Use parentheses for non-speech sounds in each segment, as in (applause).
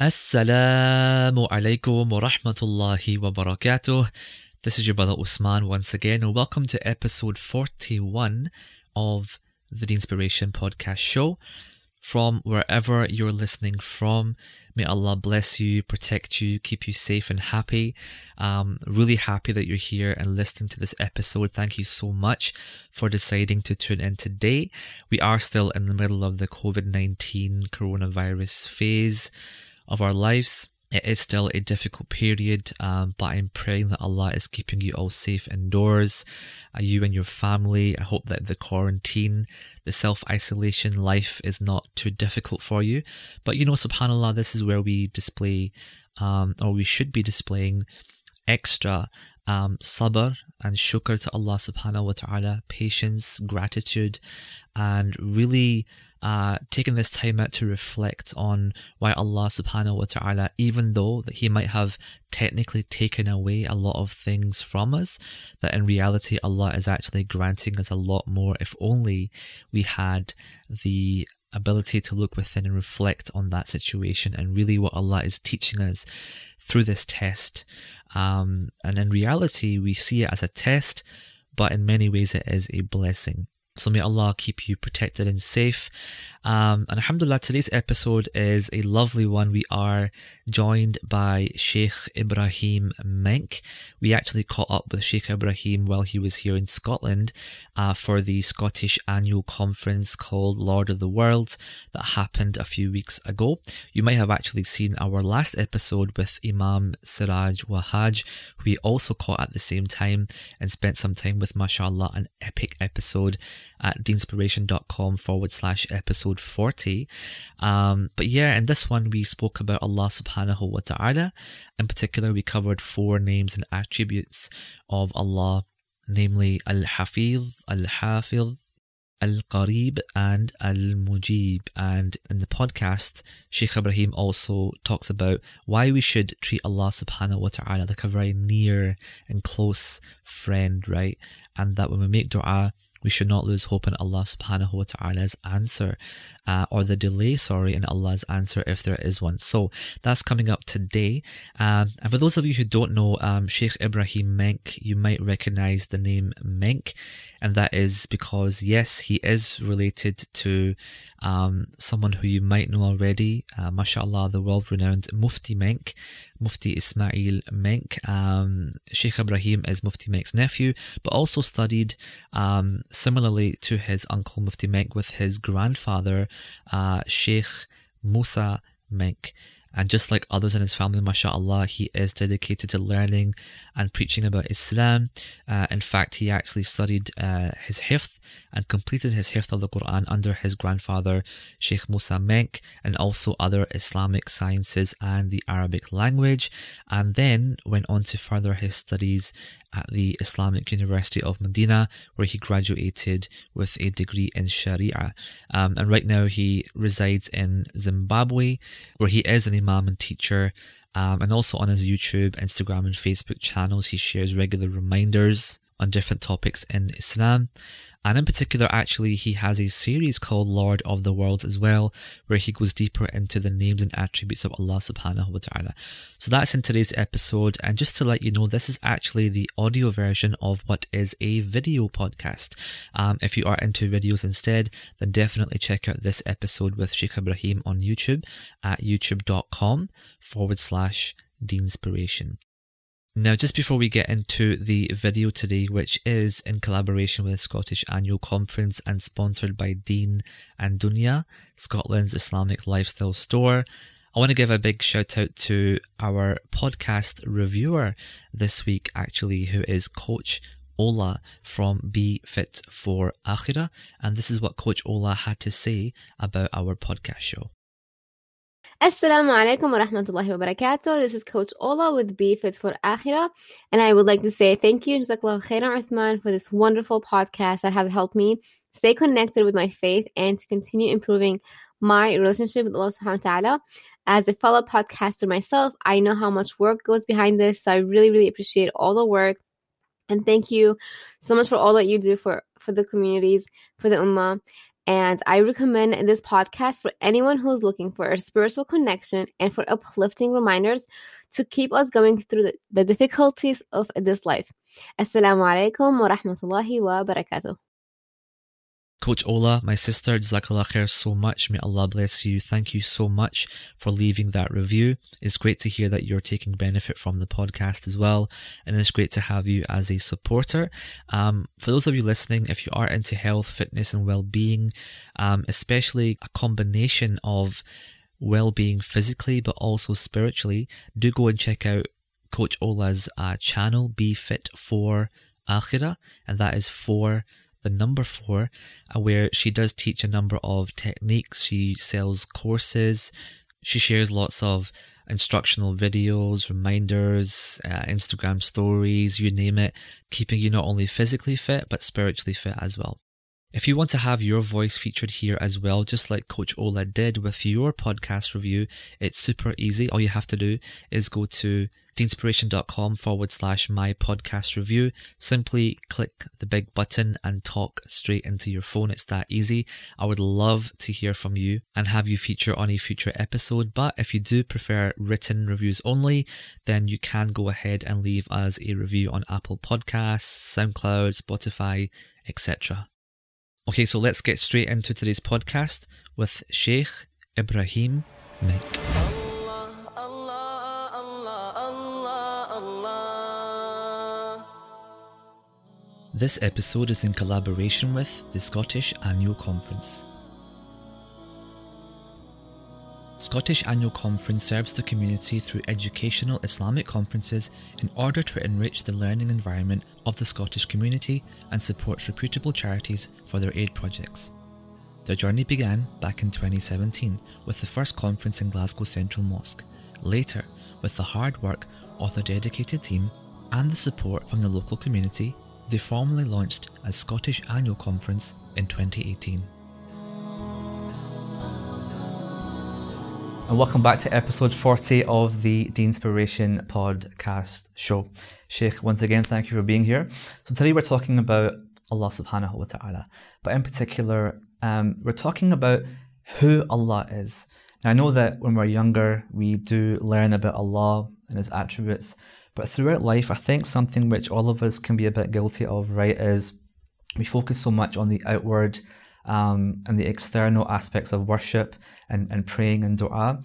Assalamu alaikum wa rahmatullahi wa barakatuh. This is your brother Usman once again, and welcome to episode 41 of the Inspiration Podcast Show. From wherever you're listening from, may Allah bless you, protect you, keep you safe and happy. Um, really happy that you're here and listening to this episode. Thank you so much for deciding to tune in today. We are still in the middle of the COVID 19 coronavirus phase of our lives. It is still a difficult period, um, but I'm praying that Allah is keeping you all safe indoors, uh, you and your family. I hope that the quarantine, the self isolation life is not too difficult for you. But you know, subhanAllah, this is where we display, um, or we should be displaying extra um, sabr and shukr to Allah subhanahu wa ta'ala, patience, gratitude, and really uh, taking this time out to reflect on why Allah subhanahu wa ta'ala, even though that He might have technically taken away a lot of things from us, that in reality Allah is actually granting us a lot more if only we had the ability to look within and reflect on that situation and really what Allah is teaching us through this test. Um, and in reality, we see it as a test, but in many ways it is a blessing. So may Allah keep you protected and safe. Um, and Alhamdulillah, today's episode is a lovely one. We are joined by Sheikh Ibraheem Menk. We actually caught up with Sheikh Ibraheem while he was here in Scotland uh, for the Scottish annual conference called Lord of the World that happened a few weeks ago. You might have actually seen our last episode with Imam Siraj Wahhaj, who we also caught at the same time and spent some time with, mashallah, an epic episode at deeninspiration.com forward slash episode 40. Um, but yeah, in this one, we spoke about Allah subhanahu wa ta'ala. In particular, we covered four names and attributes of Allah, namely Al-Haafidh, Al-Hafeedh, Al-Qareeb and Al-Mujeeb. And in the podcast, Sheikh Ibraheem also talks about why we should treat Allah subhanahu wa ta'ala like a very near and close friend, right? And that when we make dua, we should not lose hope in Allah subhanahu wa ta'ala's answer, uh, or the delay, sorry, in Allah's answer if there is one. So that's coming up today. Um, and for those of you who don't know, um, Sheikh Ibraheem Menk, you might recognize the name Menk, and that is because, yes, he is related to um, someone who you might know already, uh, mashallah, the world renowned Mufti Menk, Mufti Ismail Menk. Um, Sheikh Ibraheem is Mufti Menk's nephew, but also studied um, similarly to his uncle Mufti Menk with his grandfather, uh, Sheikh Musa Menk. And just like others in his family, mashallah, he is dedicated to learning and preaching about Islam. Uh, in fact, he actually studied uh, his hifth and completed his hifth of the Quran under his grandfather, Sheikh Musa Menk, and also other Islamic sciences and the Arabic language, and then went on to further his studies at the Islamic University of Medina, where he graduated with a degree in Sharia. Um, and right now he resides in Zimbabwe, where he is an imam and teacher. Um, and also on his YouTube, Instagram, and Facebook channels, he shares regular reminders on different topics in Islam. And in particular, actually, he has a series called Lord of the Worlds as well, where he goes deeper into the names and attributes of Allah subhanahu wa ta'ala. So that's in today's episode. And just to let you know, this is actually the audio version of what is a video podcast. Um, if you are into videos instead, then definitely check out this episode with Sheikh Ibraheem on YouTube at youtube.com forward slash DeenInspiration. Now, just before we get into the video today, which is in collaboration with the Scottish Annual Conference and sponsored by Deen and Dunya, Scotland's Islamic lifestyle store, I want to give a big shout out to our podcast reviewer this week, actually, who is Coach Ola from Be Fit for Akhirah. And this is what Coach Ola had to say about our podcast show. Assalamu alaikum wa rahmatullahi wa barakatuh. This is Coach Ola with Be Fit for Akhirah. And I would like to say thank you, Jazakallah khairan Uthman, for this wonderful podcast that has helped me stay connected with my faith and to continue improving my relationship with Allah subhanahu wa ta'ala. As a fellow podcaster myself, I know how much work goes behind this. So I really, really appreciate all the work. And thank you so much for all that you do for, for the communities, for the ummah. And I recommend this podcast for anyone who's looking for a spiritual connection and for uplifting reminders to keep us going through the, the difficulties of this life. Assalamu alaikum wa rahmatullahi wa barakatuh. Coach Ola, my sister, Jazakallah khair so much. May Allah bless you. Thank you so much for leaving that review. It's great to hear that you're taking benefit from the podcast as well. And it's great to have you as a supporter. Um, for those of you listening, if you are into health, fitness and well-being, um, especially a combination of well-being physically, but also spiritually, do go and check out Coach Ola's uh, channel, Be Fit for Akhirah. And that is for the number four, uh, where she does teach a number of techniques. She sells courses. She shares lots of instructional videos, reminders, uh, Instagram stories, you name it, keeping you not only physically fit, but spiritually fit as well. If you want to have your voice featured here as well, just like Coach Ola did with your podcast review, it's super easy. All you have to do is go to deeninspiration.com forward slash my podcast review. Simply click the big button and talk straight into your phone. It's that easy. I would love to hear from you and have you feature on a future episode. But if you do prefer written reviews only, then you can go ahead and leave us a review on Apple Podcasts, SoundCloud, Spotify, etc. Okay, so let's get straight into today's podcast with Sheikh Ibraheem Menk. This episode is in collaboration with the Scottish Annual Conference. Scottish Annual Conference serves the community through educational Islamic conferences in order to enrich the learning environment of the Scottish community and supports reputable charities for their aid projects. Their journey began back in 2017 with the first conference in Glasgow Central Mosque. Later, with the hard work of their dedicated team and the support from the local community, they formally launched as Scottish Annual Conference in 2018. and welcome back to episode 40 of the Deen Inspiration podcast show. Sheikh, once again, thank you for being here. So today we're talking about Allah subhanahu wa ta'ala, but in particular, um, we're talking about who Allah is. Now, I know that when we're younger, we do learn about Allah and His attributes, but throughout life, I think something which all of us can be a bit guilty of, right, is we focus so much on the outward um, and the external aspects of worship and, and praying and dua.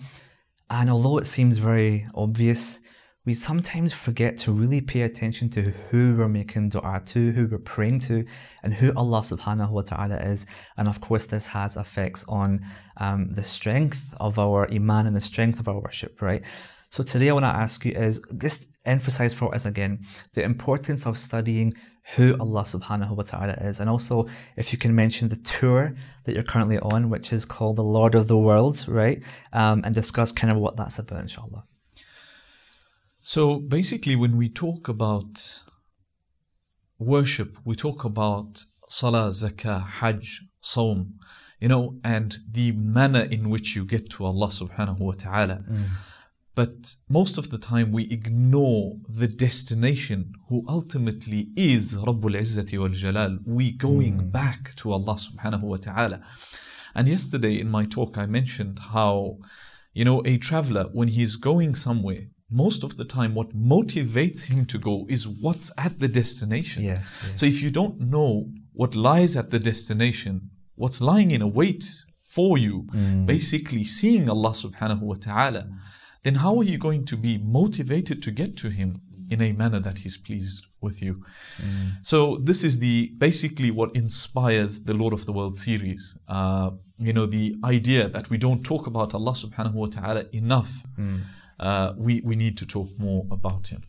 And although it seems very obvious, we sometimes forget to really pay attention to who we're making dua to, who we're praying to, and who Allah subhanahu wa ta'ala is. And of course, this has effects on um, the strength of our iman and the strength of our worship, right? So today I want to ask you is just emphasize for us again the importance of studying who Allah subhanahu wa ta'ala is. And also, if you can mention the tour that you're currently on, which is called the Lord of the World, right? Um, and discuss kind of what that's about, inshallah. So basically, when we talk about worship, we talk about salah, zakah, hajj, saum, you know, and the manner in which you get to Allah subhanahu wa ta'ala. Mm but most of the time we ignore the destination who ultimately is Rabbul Izzati wal Jalal. We going mm. back to Allah subhanahu wa ta'ala. And yesterday in my talk I mentioned how, you know, a traveler when he's going somewhere, most of the time what motivates him to go is what's at the destination. Yeah, yeah. So if you don't know what lies at the destination, what's lying in a wait for you, mm. basically seeing Allah subhanahu wa ta'ala. Then how are you going to be motivated to get to him in a manner that he's pleased with you? Mm. So this is the basically what inspires the Lord of the World series. Uh, you know, the idea that we don't talk about Allah subhanahu wa ta'ala enough. Mm. Uh, we, we need to talk more about him.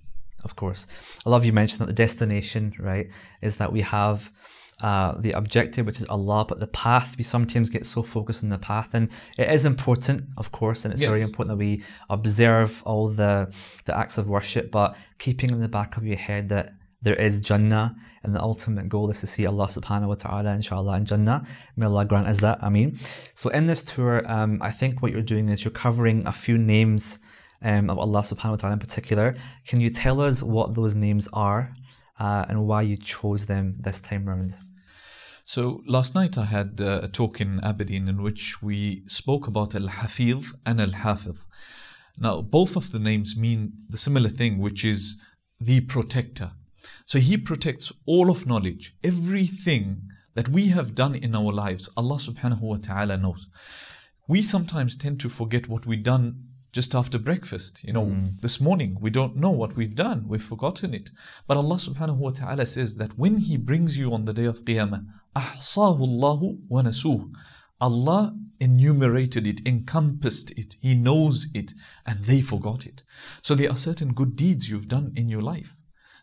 Of course. I love you mentioned that the destination, right, is that we have uh, the objective, which is Allah, but the path, we sometimes get so focused on the path. And it is important, of course, and it's yes. very important that we observe all the, the acts of worship, but keeping in the back of your head that there is Jannah, and the ultimate goal is to see Allah subhanahu wa ta'ala, inshallah, in Jannah. May Allah grant us that, Ameen. So, in this tour, um, I think what you're doing is you're covering a few names um, of Allah subhanahu wa ta'ala in particular. Can you tell us what those names are uh, and why you chose them this time round? So last night I had uh, a talk in Aberdeen in which we spoke about Al Haafidh and Al Hafeedh. Now, both of the names mean the similar thing, which is the protector. So he protects all of knowledge, everything that we have done in our lives. Allah subhanahu wa ta'ala knows. We sometimes tend to forget what we've done just after breakfast. You know, mm. this morning we don't know what we've done, we've forgotten it. But Allah subhanahu wa ta'ala says that when He brings you on the day of Qiyamah, أحصاه الله ونسوه Allah enumerated it, encompassed it, He knows it, and they forgot it. So there are certain good deeds you've done in your life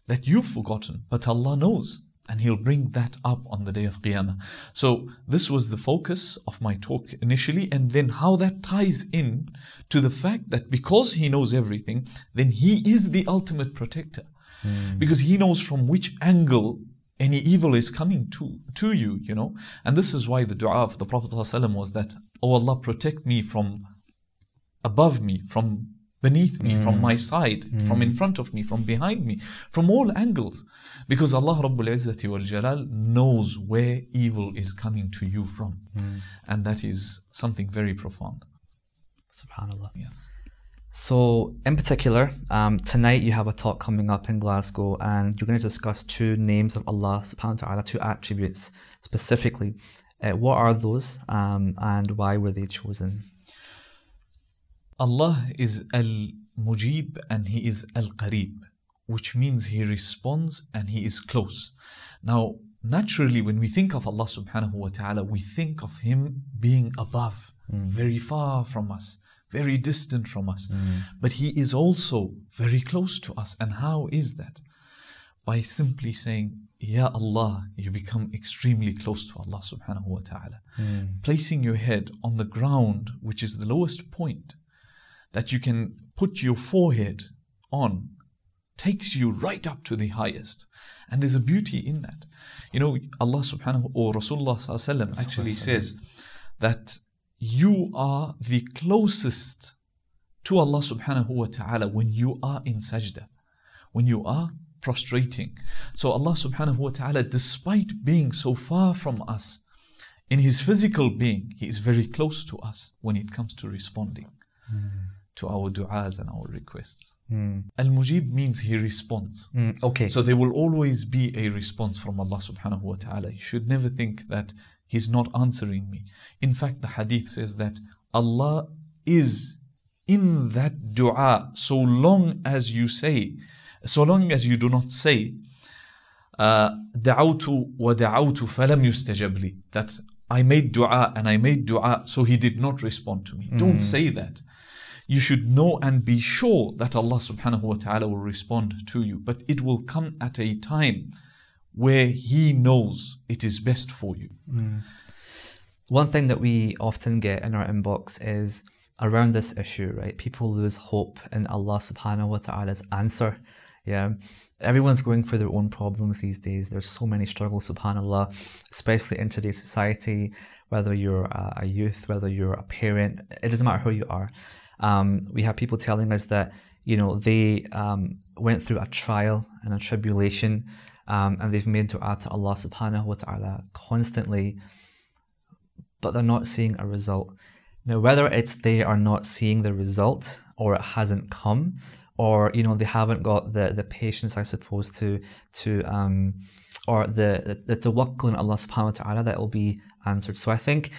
that you've forgotten, but Allah knows, and He'll bring that up on the day of Qiyamah. So this was the focus of my talk initially, and then how that ties in to the fact that because He knows everything, then He is the ultimate protector. Mm. Because He knows from which angle any evil is coming to, to you, you know. And this is why the dua of the Prophet ﷺ was that, Oh Allah, protect me from above me, from beneath me, mm. from my side, mm. from in front of me, from behind me, from all angles. Because Allah Rabbul Izzati wal Jalal knows where evil is coming to you from. Mm. And that is something very profound. Subhanallah. Yes. So, in particular, um, tonight you have a talk coming up in Glasgow, and you're going to discuss two names of Allah subhanahu wa ta'ala, two attributes specifically. Uh, what are those, um, and why were they chosen? Allah is Al Mujeeb and He is Al Qareeb, which means He responds and He is close. Now, naturally, when we think of Allah subhanahu wa ta'ala, we think of Him being above, mm. very far from us very distant from us. Mm. But He is also very close to us. And how is that? By simply saying, Ya Allah, you become extremely close to Allah subhanahu wa ta'ala. Mm. Placing your head on the ground, which is the lowest point that you can put your forehead on, takes you right up to the highest. And there's a beauty in that. You know, Allah subhanahu wa ta'ala or Rasulullah actually says that you are the closest to Allah subhanahu wa ta'ala when you are in sajda, when you are prostrating. So Allah subhanahu wa ta'ala, despite being so far from us, in His physical being, He is very close to us when it comes to responding mm to our du'as and our requests. Mm. Al-Mujeeb means he responds. Mm, okay. So there will always be a response from Allah subhanahu wa ta'ala. You should never think that he's not answering me. In fact, the hadith says that Allah is in that du'a so long as you say, so long as you do not say, uh, دعوت wa فلم falam لي. That I made du'a and I made du'a so he did not respond to me. Mm. Don't say that. You should know and be sure that Allah subhanahu wa ta'ala will respond to you. But it will come at a time where He knows it is best for you. Mm. One thing that we often get in our inbox is around this issue, right? People lose hope in Allah subhanahu wa ta'ala's answer. Yeah. Everyone's going through their own problems these days. There's so many struggles, subhanAllah, especially in today's society, whether you're a youth, whether you're a parent, it doesn't matter who you are. Um, we have people telling us that, you know, they um, went through a trial and a tribulation um, and they've made dua to Allah subhanahu wa ta'ala constantly, but they're not seeing a result. Now, whether it's they are not seeing the result or it hasn't come, or you know they haven't got the, the patience, I suppose, to to um, or the the tawakkul in Allah subhanahu wa ta'ala that will be answered. So I think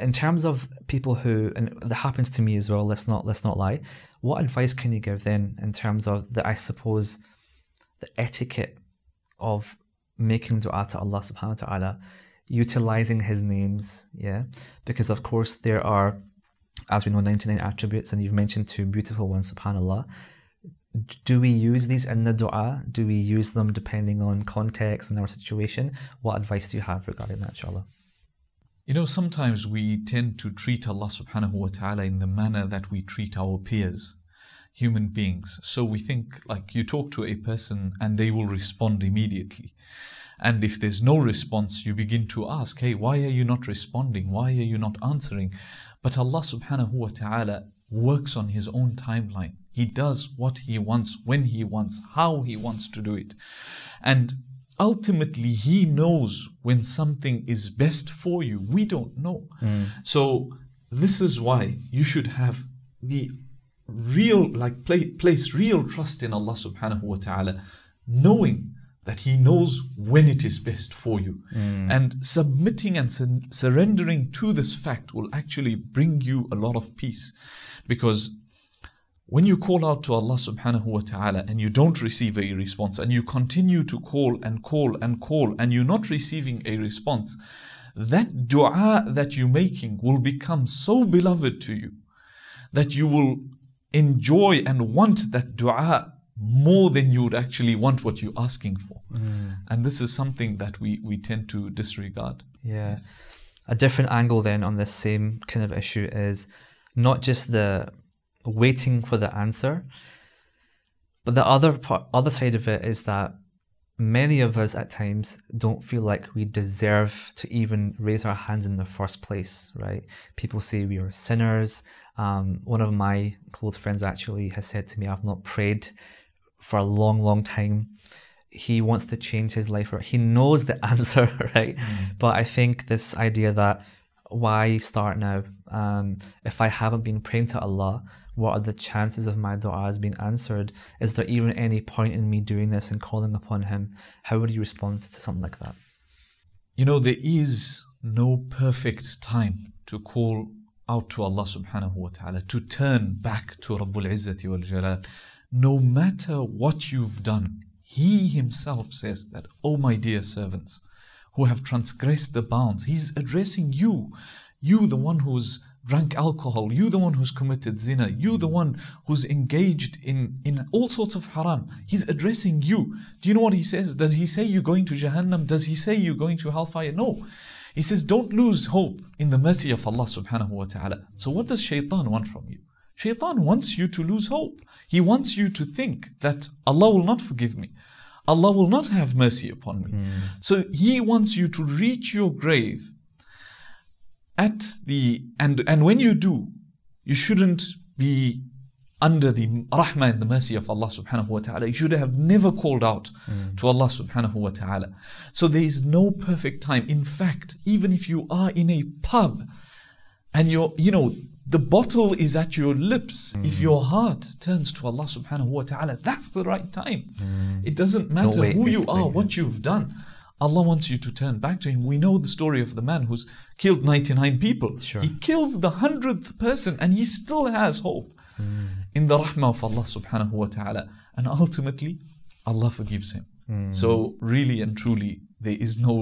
in terms of people who and that happens to me as well, let's not let's not lie. What advice can you give then in terms of the I suppose the etiquette of making dua to Allah subhanahu wa ta'ala, utilizing His names, yeah? Because of course there are, as we know, 99 attributes, and you've mentioned two beautiful ones, subhanAllah. Do we use these in the dua? Do we use them depending on context and our situation? What advice do you have regarding that, inshallah? You know, sometimes we tend to treat Allah subhanahu wa ta'ala in the manner that we treat our peers human beings. So we think like you talk to a person and they will respond immediately. And if there's no response, you begin to ask, hey, why are you not responding? Why are you not answering? But Allah subhanahu wa ta'ala works on His own timeline. He does what He wants, when He wants, how He wants to do it. And ultimately he knows when something is best for you. We don't know. Mm. So this is why you should have the real, like, play, place real trust in Allah subhanahu wa ta'ala, knowing that He knows when it is best for you. Mm. And submitting and sur- surrendering to this fact will actually bring you a lot of peace. Because when you call out to Allah subhanahu wa ta'ala and you don't receive a response and you continue to call and call and call and you're not receiving a response, that dua that you're making will become so beloved to you that you will enjoy and want that dua more than you would actually want what you're asking for. Mm. And this is something that we, we tend to disregard. Yeah. A different angle then on this same kind of issue is not just the waiting for the answer, but the other part, other side of it is that many of us at times don't feel like we deserve to even raise our hands in the first place, right? People say we are sinners. Um, one of my close friends actually has said to me, I've not prayed for a long, long time. He wants to change his life, or he knows the (laughs) answer, right? But I think this idea that why start now? Um, if I haven't been praying to Allah, what are the chances of my du'as being answered? Is there even any point in me doing this and calling upon Him? How would you respond to something like that? You know, there is no perfect time to call out to Allah subhanahu wa ta'ala, to turn back to Rabbul Izzati wal Jalal. No matter what you've done, He Himself says that, Oh my dear servants, who have transgressed the bounds, He's addressing you. You, the one who's drank alcohol, you, the one who's committed zina, you, the one who's engaged in, in all sorts of haram. He's addressing you. Do you know what He says? Does He say you're going to Jahannam? Does He say you're going to hellfire? No. He says, don't lose hope in the mercy of Allah subhanahu wa ta'ala. So what does shaitan want from you? Shaitan wants you to lose hope. He wants you to think that Allah will not forgive me. Allah will not have mercy upon me. Hmm. So he wants you to reach your grave at the and and when you do, you shouldn't be under the rahmah and the mercy of Allah subhanahu wa ta'ala. You should have never called out to Allah subhanahu wa ta'ala. So there is no perfect time. In fact, even if you are in a pub and you're, you know, the bottle is at your lips. If your heart turns to Allah subhanahu wa ta'ala, that's the right time. It doesn't matter who you are, what you've done. Allah wants you to turn back to Him. We know the story of the man who's killed 99 people. Sure. He kills the hundredth person and he still has hope in the rahmah of Allah subhanahu wa ta'ala. And ultimately, Allah forgives him. So, really and truly, there is no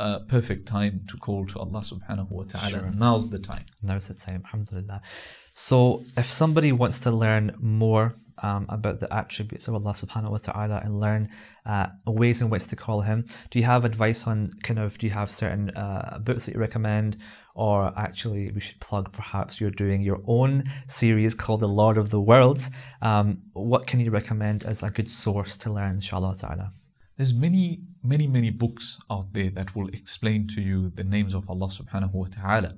uh, perfect time to call to Allah subhanahu wa ta'ala. Sure. Now's the time. Now's the time, alhamdulillah. So, if somebody wants to learn more um, about the attributes of Allah subhanahu wa ta'ala and learn uh, ways in which to call Him, do you have advice on kind of, do you have certain uh, books that you recommend? Or actually, we should plug perhaps you're doing your own series called The Lord of the Worlds. Um, what can you recommend as a good source to learn, inshallah ta'ala? There's many, many, many books out there that will explain to you the names of Allah subhanahu wa ta'ala.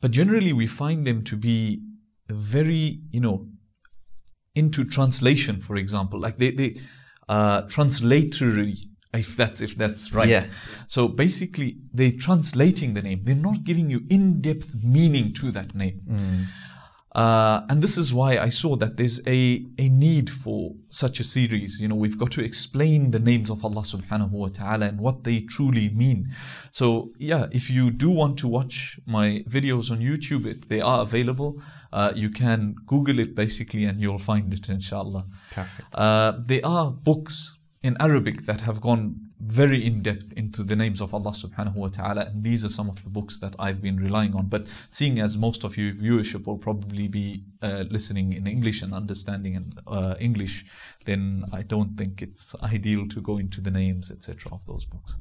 But generally, we find them to be very, you know, into translation, for example. Like they, they, uh, translatory, if that's, if that's right. Yeah. So basically, they're translating the name. They're not giving you in-depth meaning to that name. Uh, and this is why I saw that there's a, a need for such a series. You know, we've got to explain the names of Allah subhanahu wa ta'ala and what they truly mean. So, yeah, if you do want to watch my videos on YouTube, it, they are available. Uh, you can Google it basically and you'll find it, inshallah. Perfect. Uh, there are books in Arabic that have gone very in depth into the names of Allah subhanahu wa ta'ala, and these are some of the books that I've been relying on. But seeing as most of your viewership will probably be uh, listening in English and understanding in uh, English, then I don't think it's ideal to go into the names, etc., of those books.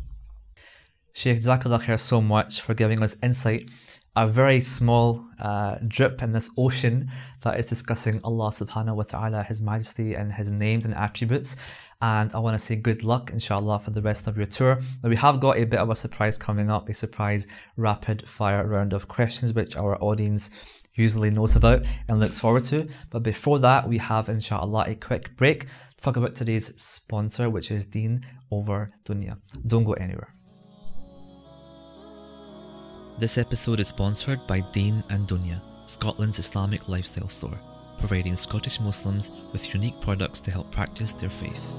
Sheikh, Jazakallah so much for giving us insight. A very small uh, drip in this ocean that is discussing Allah subhanahu wa ta'ala, His majesty and His names and attributes. And I want to say good luck, inshallah, for the rest of your tour. Now, we have got a bit of a surprise coming up, a surprise rapid fire round of questions, which our audience usually knows about and looks forward to. But before that, we have, inshallah, a quick break to talk about today's sponsor, which is Deen over dunya. Don't go anywhere. This episode is sponsored by Deen and Dunya, Scotland's Islamic lifestyle store, providing Scottish Muslims with unique products to help practice their faith.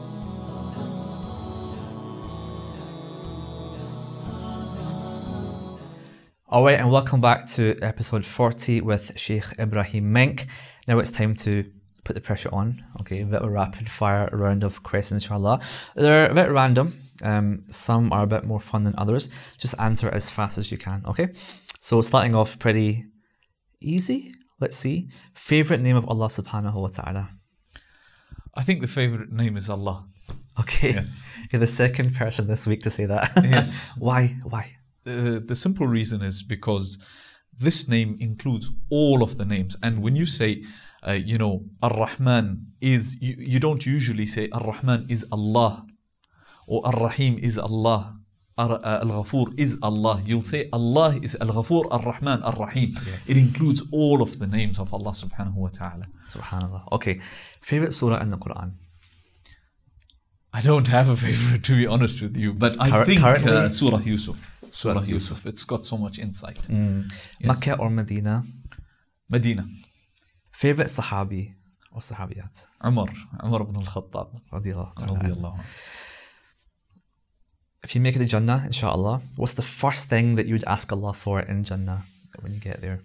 All right, and welcome back to episode 40 with Sheikh Ibraheem Menk. Now it's time to put the pressure on. Okay, a bit of a rapid fire round of questions, inshallah. They're a bit random. Um, some are a bit more fun than others. Just answer as fast as you can. Okay, so starting off pretty easy. Let's see. Favorite name of Allah Subhanahu wa Taala. I think the favorite name is Allah. Okay, Yes. (laughs) you're the second person this week to say that. (laughs) Yes. Why? Why? Uh, the simple reason is because this name includes all of the names. And when you say, uh, you know, Ar Rahman is, you, you don't usually say Ar Rahman is Allah or Ar Rahim is Allah. Uh, Al Ghafur is Allah. You'll say Allah is Al Ghafur, Ar Rahman, Ar Rahim. Yes. It includes all of the names of Allah subhanahu wa ta'ala. Subhanallah. Okay, favorite surah in the Quran. I don't have a favorite to be honest with you, but I Cur- think uh, Surah Yusuf. Surah Surah Yusuf. It's got so much insight. Yes. Makkah or Medina? Medina. Favorite Sahabi or Sahabiyat? Umar. Umar ibn al-Khattab. Radiallahu ta'ala anhu. Radiallahu anhu. If you make it to Jannah, inshallah, what's the first thing that you would ask Allah for in Jannah when you get there?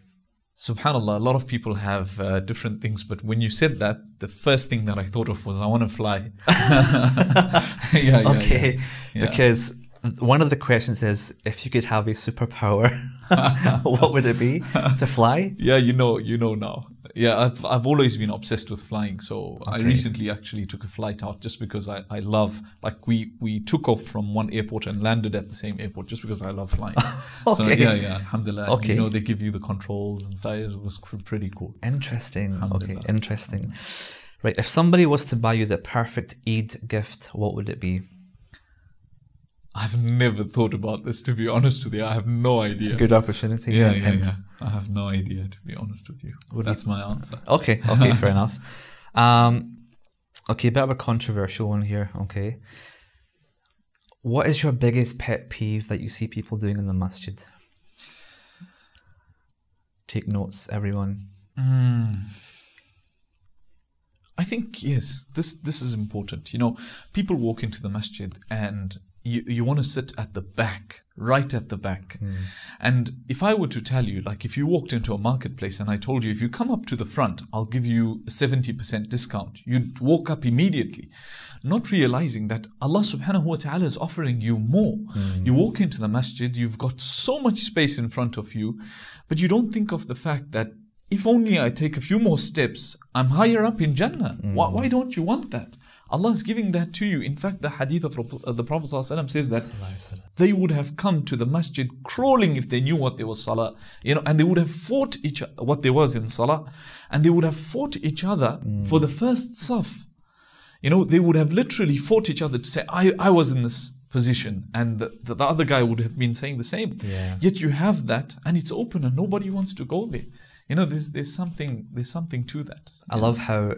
Subhanallah, a lot of people have uh, different things, but when you said that, the first thing that I thought of was I want to fly. (laughs) yeah, yeah, okay, yeah. because one of the questions is if you could have a superpower, (laughs) what would it be? To fly? (laughs) Yeah, you know, you know now. Yeah, I've I've always been obsessed with flying. So I recently actually took a flight out just because I, I love like we we took off from one airport and landed at the same airport just because I love flying. (laughs) So Okay. yeah, yeah, alhamdulillah. Okay. You know, they give you the controls and stuff. It was pretty cool. Interesting. Okay, interesting. Right, if somebody was to buy you the perfect Eid gift, what would it be? I've never thought about this to be honest with you. I have no idea. Good opportunity. Yeah, yeah, yeah. I have no idea to be honest with you. Would That's my answer. Okay, okay, (laughs) fair enough. Um, okay, a bit of a controversial one here. Okay, what is your biggest pet peeve that you see people doing in the masjid? Take notes, everyone. I think yes, this this is important. You know, people walk into the masjid and you, you want to sit at the back, right at the back. Hmm. And if I were to tell you, like if you walked into a marketplace and I told you, if you come up to the front, I'll give you a 70% discount, you'd walk up immediately, not realizing that Allah subhanahu wa ta'ala is offering you more. Hmm. You walk into the masjid, you've got so much space in front of you, but you don't think of the fact that if only I take a few more steps, I'm higher up in Jannah. Why, hmm. why don't you want that? Allah is giving that to you. In fact, the hadith of the Prophet ﷺ says that they would have come to the masjid crawling if they knew what there was salah, you know, and they would have fought each what there was in salah, and they would have fought each other for the first saf. You know, they would have literally fought each other to say, I, I was in this position, and the, the, the other guy would have been saying the same. Yeah. Yet you have that, and it's open, and nobody wants to go there. You know, there's there's something there's something to that. I love how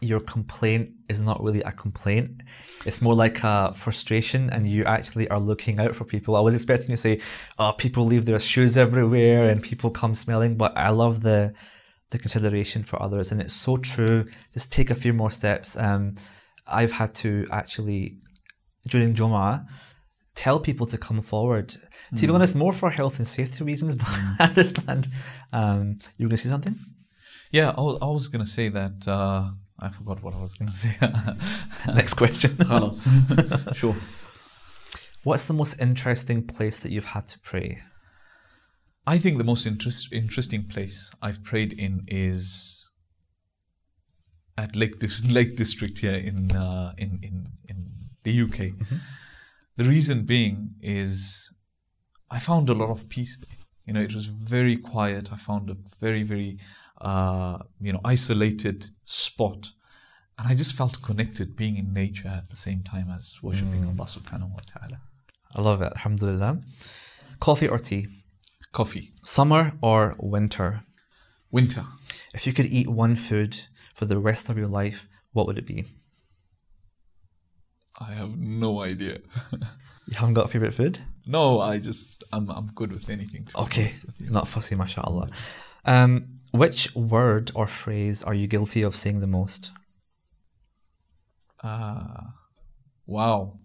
your complaint is not really a complaint. It's more like a frustration, and you actually are looking out for people. I was expecting you to say, "Oh, people leave their shoes everywhere, and people come smelling." But I love the the consideration for others, and it's so true. Just take a few more steps. Um, I've had to actually during Joma tell people to come forward. To be honest, more for health and safety reasons, (laughs) but I understand. Um, you were going to say something? Yeah, I was, was gonna say that. Uh, I forgot what I was gonna say. (laughs) Next question. (laughs) Khalas. (laughs) sure. What's the most interesting place that you've had to pray? I think the most interest, interesting place I've prayed in is at Lake Lake District here in uh, in, in in the UK. The reason being is I found a lot of peace there. You know, it was very quiet. I found a very very uh, you know isolated spot, and I just felt connected being in nature at the same time as worshiping Allah Subhanahu wa Taala. I love it. Alhamdulillah. Coffee or tea? Coffee, Summer or winter? winter. If you could eat one food for the rest of your life, what would it be? I have no idea. (laughs) You haven't got a favorite food? no, I just I'm I'm good with anything. Okay, with not fussy, mashallah. Um, which word or phrase are you guilty of saying the most? Ah, wow.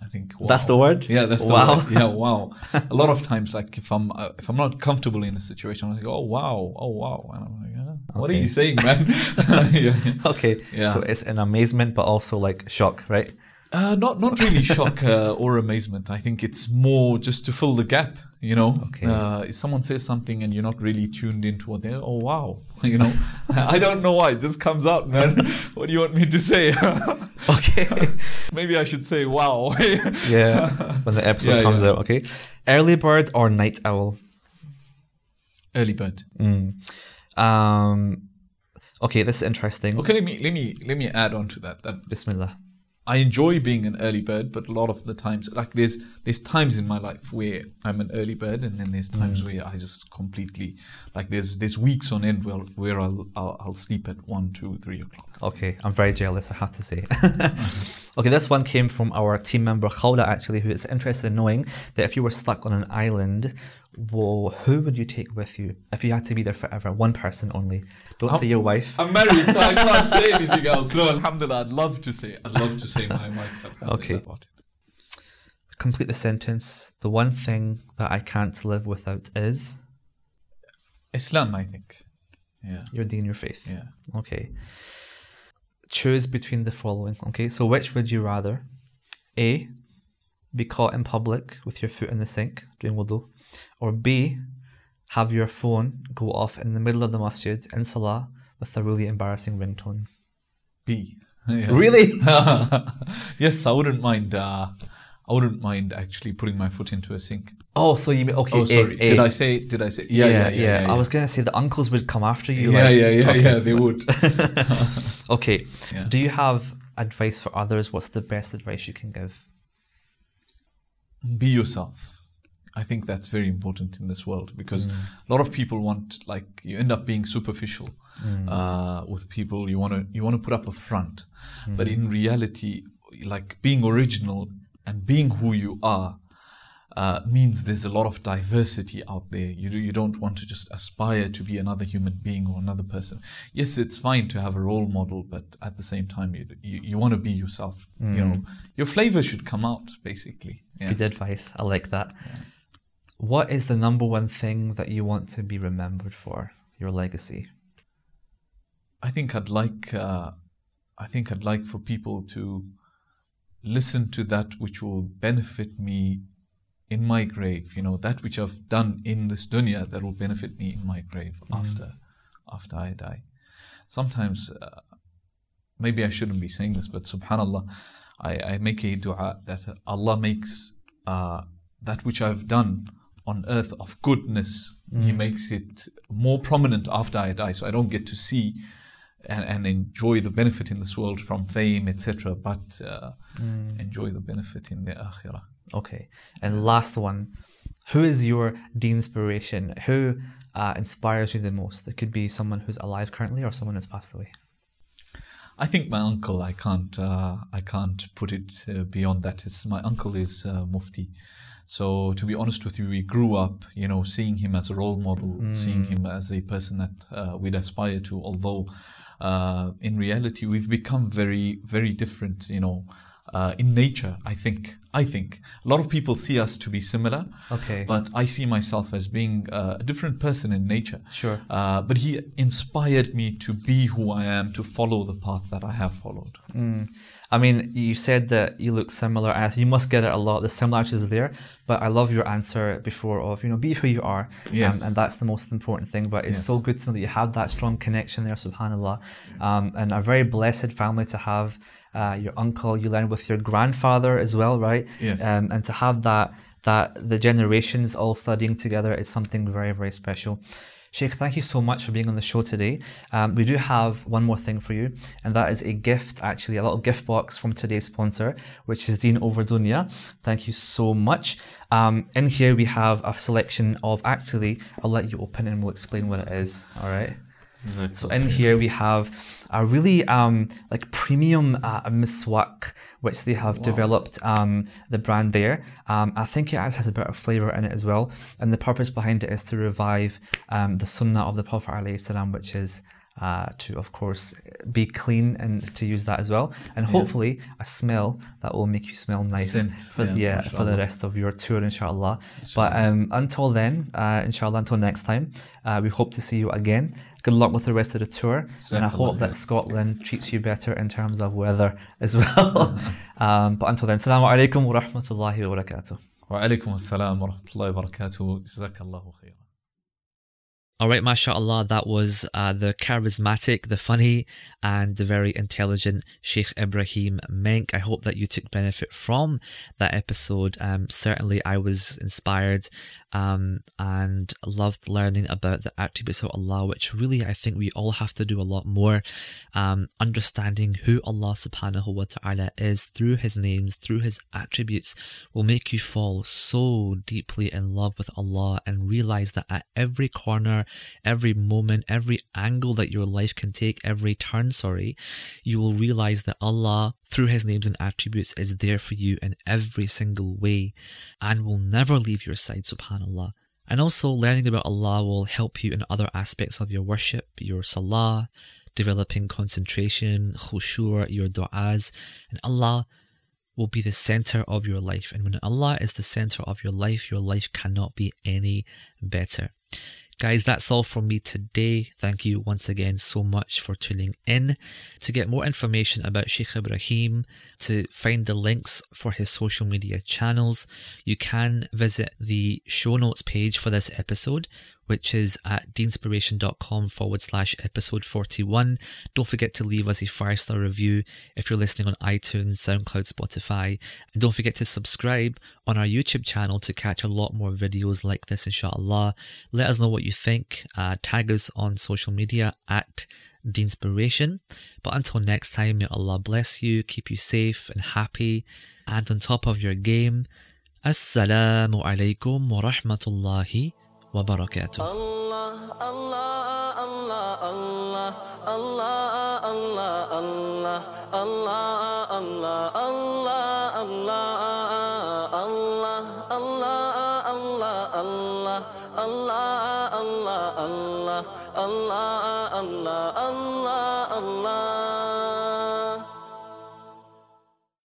I think wow. That's the word? Yeah, that's the Wow. word. Yeah, (laughs) wow. a lot of times, like if I'm uh, if I'm not comfortable in a situation, I'm like, oh wow, oh wow, and I'm like, ah, what are you saying, man? (laughs) (laughs) yeah. Okay, Yeah. so it's an amazement, but also like shock, right? Uh, not not really shock (laughs) uh, or amazement. I think it's more just to fill the gap. You know, Okay. uh, if someone says something and you're not really tuned into what they're, oh wow, (laughs) you know, (laughs) I don't know why it just comes out, man. what do you want me to say? Okay. Maybe I should say wow. yeah, when the episode Yeah, comes yeah. out, okay? Early bird or night owl? Early bird. Um, okay, this is interesting. Okay, let me let me let me add on to that. That Bismillah. I enjoy being an early bird, but a lot of the times, like there's there's times in my life where I'm an early bird, and then there's times mm. where I just completely like there's there's weeks on end where where I'll I'll, I'll sleep at one, two, three o'clock. Okay, I'm very jealous, I have to say. (laughs) okay, this one came from our team member Khawla, actually, who is interested in knowing that if you were stuck on an island, well, who would you take with you if you had to be there forever? One person only. Don't say your wife. I'm married, so I can't say (laughs) anything else. No, Alhamdulillah, I'd love to say. I'd love to say my wife. (laughs) Okay. Complete the sentence. The one thing that I can't live without is Islam, I think. Yeah, your deen, your faith. yeah. Okay. Choose between the following. Okay, so which would you rather? A. Be caught in public with your foot in the sink doing wudu. Or B. Have your phone go off in the middle of the masjid in salah with a really embarrassing ringtone. B. (laughs) Yeah. Really? (laughs) yes, I wouldn't mind. Uh, I wouldn't mind actually putting my foot into a sink. Oh, so you mean okay? Oh, sorry. A, A. Did I say? Did I say? Yeah, yeah, yeah. I was gonna say the uncles would come after you. Yeah, like, yeah, yeah, okay. yeah. They would. (laughs) Okay. Yeah. Do you have advice for others? What's the best advice you can give? Be yourself. I think that's very important in this world because mm. a lot of people want like you end up being superficial mm. uh, with people. You want to you want to put up a front, but mm. in reality, like being original and being who you are uh, means there's a lot of diversity out there. You do, you don't want to just aspire to be another human being or another person. Yes, it's fine to have a role model, but at the same time, you you, you want to be yourself. You know, your flavor should come out basically. Yeah. Good advice. I like that. What is the number one thing that you want to be remembered for? Your legacy. I think I'd like uh, I think I'd like for people to listen to that which will benefit me in my grave. You know that which I've done in this dunya that will benefit me in my grave after after I die. Sometimes uh, maybe I shouldn't be saying this, but Subhanallah, I, I make a du'a that Allah makes uh, that which I've done on earth of goodness, He makes it more prominent after I die, so I don't get to see and, and enjoy the benefit in this world from fame, etc., but uh, enjoy the benefit in the akhirah. Okay. And last one. Who is your de inspiration? Who uh, inspires you the most? It could be someone who's alive currently or someone who's passed away. I think my uncle. I can't. Uh, I can't put it uh, beyond that. It's my uncle is uh, Mufti. So to be honest with you, we grew up, you know, seeing him as a role model, seeing him as a person that uh, we'd aspire to. Although, uh, in reality, we've become very, very different. You know, uh, in nature. I think. I think a lot of people see us to be similar. Okay. But I see myself as being uh, a different person in nature. Sure. Uh, but he inspired me to be who I am, to follow the path that I have followed. I mean, you said that you look similar. and You must get it a lot. The similarities are there, but I love your answer before of you know be who you are, Yes. um, and that's the most important thing. But it's Yes. so good to know that you have that strong connection there, Subhanallah, um, and a very blessed family to have. Uh, your uncle, you learned with your grandfather as well, right? Yes. Um, and to have that that the generations all studying together is something very very special. Sheikh, thank you so much for being on the show today. Um, we do have one more thing for you, and that is a gift, actually, a little gift box from today's sponsor, which is Deen Over Dunya. Thank you so much. Um, in here, we have a selection of, actually, I'll let you open and we'll explain what it is. All right. So in here we have a really um, like premium uh, miswak, which they have developed um, the brand there. Um, I think it actually has a bit of flavor in it as well, and the purpose behind it is to revive um, the sunnah of the Prophet ﷺ, which is uh, to, of course, be clean and to use that as well. And hopefully, a smell that will make you smell nice Scent, for, yeah, yeah, for the rest of your tour, inshallah. But um, until then, uh, inshallah, until next time, uh, we hope to see you again Good luck with the rest of the tour. and I hope that Scotland treats you better in terms of weather (laughs) as well. (laughs) um, but until then, Assalamu alaikum wa rahmatullahi wa barakatuh. وعليكم السلام ورحمة الله وبركاته جزاك الله خيرا all right, mashallah, that was uh, the charismatic, the funny, and the very intelligent Sheikh Ibraheem Menk. I hope that you took benefit from that episode. Um, certainly, I was inspired um, and loved learning about the attributes of Allah, which really I think we all have to do a lot more. Um, understanding who Allah subhanahu wa ta'ala is through His names, through His attributes, will make you fall so deeply in love with Allah and realize that at every corner, every moment, every angle that your life can take, every turn, sorry, you will realize that Allah, through His names and attributes, is there for you in every single way and will never leave your side, subhanAllah. And also, learning about Allah will help you in other aspects of your worship, your salah, developing concentration, khushur, your du'as, and Allah will be the center of your life. And when Allah is the center of your life, your life cannot be any better. Guys, that's all from me today. Thank you once again so much for tuning in. To get more information about Sheikh Ibraheem, to find the links for his social media channels, you can visit the show notes page for this episode, which is at deeninspiration.com forward slash episode 41. Don't forget to leave us a five star review if you're listening on iTunes, SoundCloud, Spotify. And don't forget to subscribe on our YouTube channel to catch a lot more videos like this, inshallah. Let us know what you think. Uh, tag us on social media at DeenInspiration. But until next time, may Allah bless you, keep you safe and happy, and on top of your game. Assalamu alaikum wa rahmatullahi wa barakatuh. Allah, Allah, Allah, Allah, Allah, Allah, Allah, Allah,